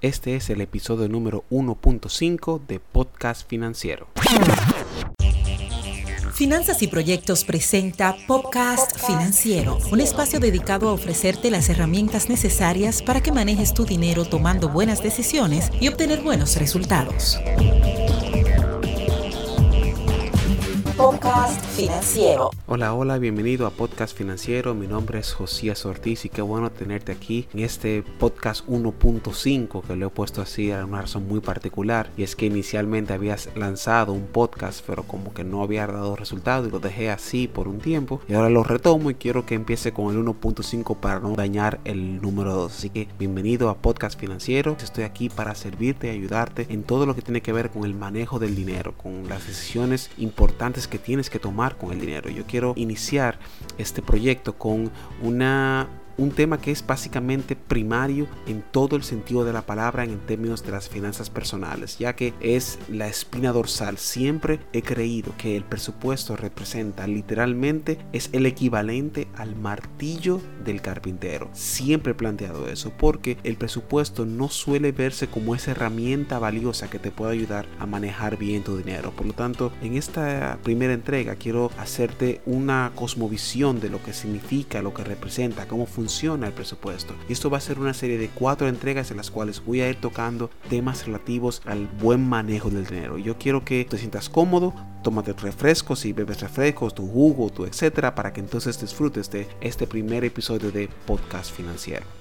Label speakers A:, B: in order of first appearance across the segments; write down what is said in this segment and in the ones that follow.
A: Este es el episodio número 1.5 de Podcast Financiero.
B: Finanzas y Proyectos presenta Podcast Financiero, un espacio dedicado a ofrecerte las herramientas necesarias para que manejes tu dinero tomando buenas decisiones y obtener buenos resultados. Podcast Financiero.
A: Hola, hola, bienvenido a Podcast Financiero. Mi nombre es Josías Ortiz y qué bueno tenerte aquí en este podcast 1.5 que lo he puesto así a una razón muy particular y es que inicialmente habías lanzado un podcast pero como que no había dado resultado y lo dejé así por un tiempo y ahora lo retomo y quiero que empiece con el 1.5 para no dañar el número 2. Así que bienvenido a Podcast Financiero. Estoy aquí para servirte y ayudarte en todo lo que tiene que ver con el manejo del dinero, con las decisiones importantes que tienes que tomar con el dinero. Yo quiero iniciar este proyecto con una un tema que es básicamente primario en todo el sentido de la palabra en términos de las finanzas personales, ya que es la espina dorsal. Siempre he creído que el presupuesto representa literalmente es el equivalente al martillo del carpintero. Siempre he planteado eso porque el presupuesto no suele verse como esa herramienta valiosa que te puede ayudar a manejar bien tu dinero. Por lo tanto, en esta primera entrega quiero hacerte una cosmovisión de lo que significa, lo que representa, cómo funciona el presupuesto. Y esto va a ser una serie de cuatro entregas en las cuales voy a ir tocando temas relativos al buen manejo del dinero. Yo quiero que te sientas cómodo, tómate refrescos y bebes refrescos, tu jugo, tu etcétera, para que entonces disfrutes de este primer episodio de Podcast Financiero.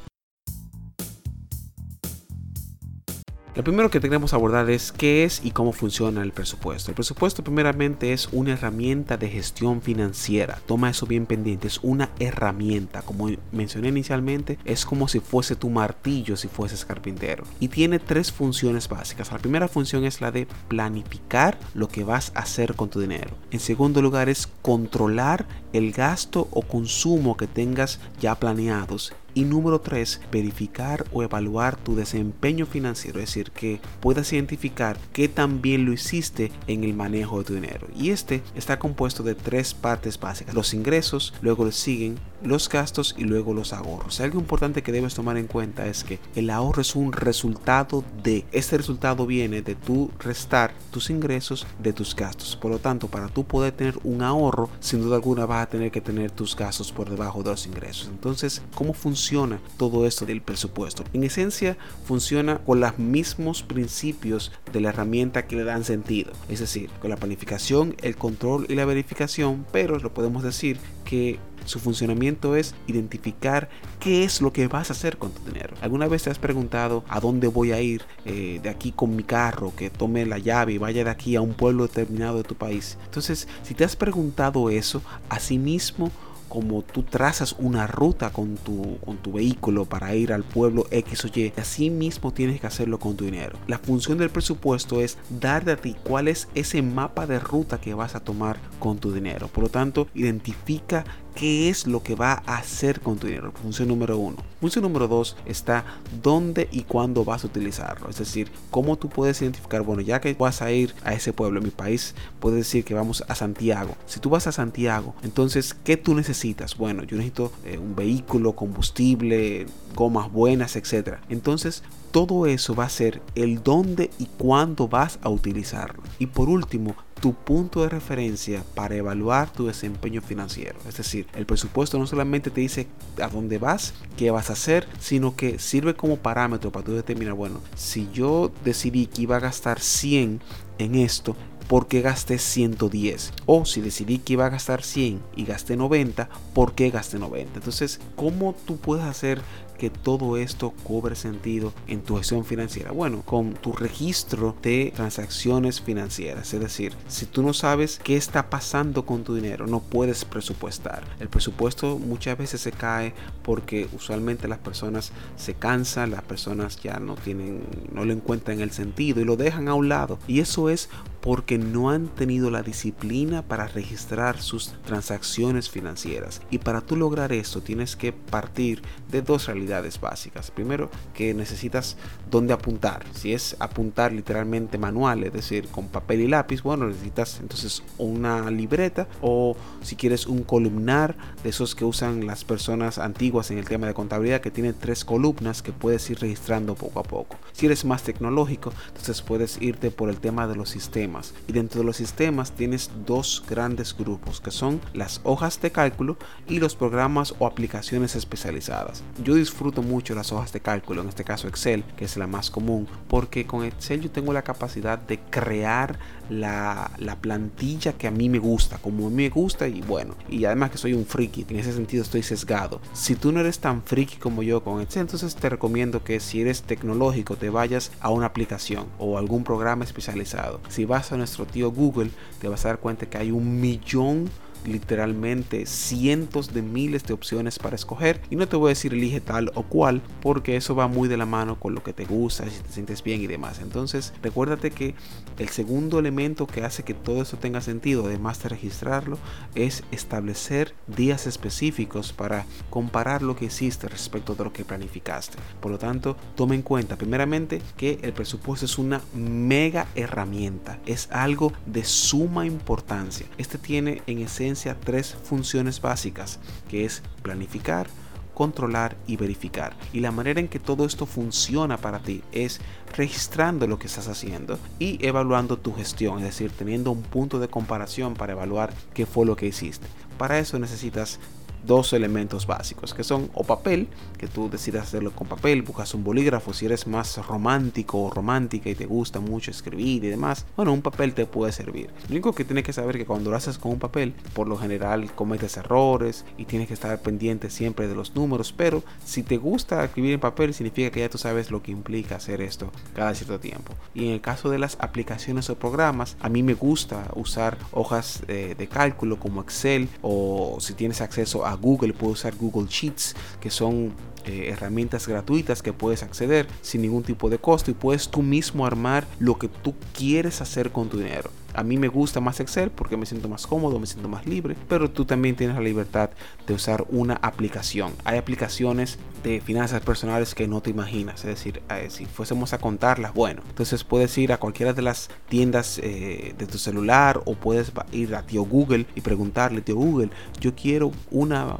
A: Lo primero que tenemos que abordar es qué es y cómo funciona el presupuesto. El presupuesto primeramente es una herramienta de gestión financiera. Toma eso bien pendiente, es una herramienta. Como mencioné inicialmente, es como si fuese tu martillo si fueses carpintero. Y tiene tres funciones básicas. La primera función es la de planificar lo que vas a hacer con tu dinero. En segundo lugar es controlar el gasto o consumo que tengas ya planeados y número 3, verificar o evaluar tu desempeño financiero, es decir, que puedas identificar qué tan bien lo hiciste en el manejo de tu dinero. Y este está compuesto de tres partes básicas. Los ingresos, luego siguen los gastos y luego los ahorros. Algo importante que debes tomar en cuenta es que el ahorro es un resultado de, este resultado viene de tu restar tus ingresos de tus gastos. Por lo tanto, para tú poder tener un ahorro, sin duda alguna vas a tener que tener tus gastos por debajo de los ingresos. Entonces, ¿cómo funciona todo esto del presupuesto? En esencia, funciona con los mismos principios de la herramienta que le dan sentido. Es decir, con la planificación, el control y la verificación, pero lo podemos decir que su funcionamiento es identificar qué es lo que vas a hacer con tu dinero. ¿Alguna vez te has preguntado a dónde voy a ir eh, de aquí con mi carro, que tome la llave y vaya de aquí a un pueblo determinado de tu país? Entonces, si te has preguntado eso, asimismo como tú trazas una ruta con tu, con tu vehículo para ir al pueblo X o Y, así mismo tienes que hacerlo con tu dinero. La función del presupuesto es darte a ti cuál es ese mapa de ruta que vas a tomar con tu dinero. Por lo tanto, identifica qué es lo que va a hacer con tu dinero. Función número uno. Función número dos está dónde y cuándo vas a utilizarlo. Es decir, cómo tú puedes identificar, bueno, ya que vas a ir a ese pueblo, en mi país, puedes decir que vamos a Santiago. Si tú vas a Santiago, entonces, ¿qué tú necesitas? Bueno, yo necesito eh, un vehículo, combustible, gomas buenas, etc. Entonces, todo eso va a ser el dónde y cuándo vas a utilizarlo. Y por último, tu punto de referencia para evaluar tu desempeño financiero. Es decir, el presupuesto no solamente te dice a dónde vas, qué vas a hacer, sino que sirve como parámetro para tú determinar, bueno, si yo decidí que iba a gastar 100 en esto, ¿por qué gasté 110? O si decidí que iba a gastar 100 y gasté 90, ¿por qué gasté 90? Entonces, ¿cómo tú puedes hacer que todo esto cobre sentido en tu gestión financiera? Bueno, con tu registro de transacciones financieras. Es decir, si tú no sabes qué está pasando con tu dinero, no puedes presupuestar. El presupuesto muchas veces se cae porque usualmente las personas se cansan, las personas ya no tienen, no le encuentran el sentido y lo dejan a un lado. Y eso es porque no han tenido la disciplina para registrar sus transacciones financieras. Y para tú lograr esto tienes que partir de dos realidades básicas. Primero, que necesitas dónde apuntar. Si es apuntar literalmente manual, es decir, con papel y lápiz, bueno, necesitas entonces una libreta o si quieres un columnar de esos que usan las personas antiguas en el tema de contabilidad que tiene tres columnas que puedes ir registrando poco a poco. Si eres más tecnológico, entonces puedes irte por el tema de los sistemas. Y dentro de los sistemas tienes dos grandes grupos que son las hojas de cálculo y los programas o aplicaciones especializadas. Yo disfruto mucho las hojas de cálculo, en este caso Excel, que es la más común, porque con Excel yo tengo la capacidad de crear la, la plantilla que a mí me gusta, como a mí me gusta y bueno, y además que soy un friki, en ese sentido estoy sesgado. Si tú no eres tan friki como yo con Excel, entonces te recomiendo que si eres tecnológico te vayas a una aplicación o algún programa especializado. Si vas a nuestro tío Google, te vas a dar cuenta que hay un millón literalmente cientos de miles de opciones para escoger y no te voy a decir elige tal o cual porque eso va muy de la mano con lo que te gusta, si te sientes bien y demás. Entonces recuérdate que el segundo elemento que hace que todo eso tenga sentido, además de registrarlo, es establecer días específicos para comparar lo que hiciste respecto de lo que planificaste. Por lo tanto, tome en cuenta primeramente que el presupuesto es una mega herramienta, es algo de suma importancia. Este tiene en esencia tres funciones básicas, que es planificar, controlar y verificar. Y la manera en que todo esto funciona para ti es registrando lo que estás haciendo y evaluando tu gestión, es decir, teniendo un punto de comparación para evaluar qué fue lo que hiciste. Para eso necesitas dos elementos básicos, que son o papel, que tú decidas hacerlo con papel, buscas un bolígrafo, si eres más romántico o romántica y te gusta mucho escribir y demás, bueno, un papel te puede servir. Lo único que tienes que saber que cuando lo haces con un papel, por lo general cometes errores y tienes que estar pendiente siempre de los números, pero si te gusta escribir en papel, significa que ya tú sabes lo que implica hacer esto cada cierto tiempo. Y en el caso de las aplicaciones o programas, a mí me gusta usar hojas de, de cálculo como Excel o si tienes acceso a Google, puedes usar Google Sheets, que son eh, herramientas gratuitas que puedes acceder sin ningún tipo de costo y puedes tú mismo armar lo que tú quieres hacer con tu dinero. A mí me gusta más Excel porque me siento más cómodo, me siento más libre, pero tú también tienes la libertad de usar una aplicación. Hay aplicaciones finanzas personales que no te imaginas, es decir, eh, si fuésemos a contarlas, bueno, entonces puedes ir a cualquiera de las tiendas eh, de tu celular o puedes ir a tío Google y preguntarle, tío Google, yo quiero una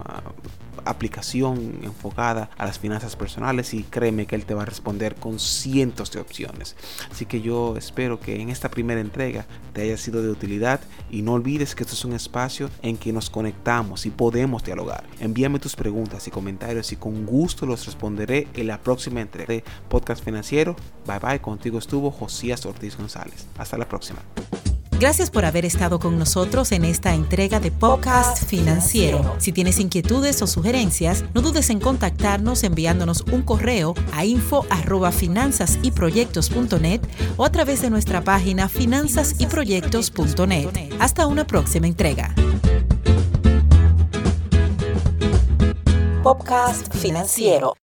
A: aplicación enfocada a las finanzas personales y créeme que él te va a responder con cientos de opciones. Así que yo espero que en esta primera entrega te haya sido de utilidad y no olvides que esto es un espacio en que nos conectamos y podemos dialogar. Envíame tus preguntas y comentarios y con gusto los responderé en la próxima entrega de Podcast Financiero. Bye bye, contigo estuvo Josías Ortiz González. Hasta la próxima.
B: Gracias por haber estado con nosotros en esta entrega de Podcast Financiero. Si tienes inquietudes o sugerencias, no dudes en contactarnos enviándonos un correo a info o a través de nuestra página finanzasyproyectos.net. Hasta una próxima entrega. Podcast Financiero.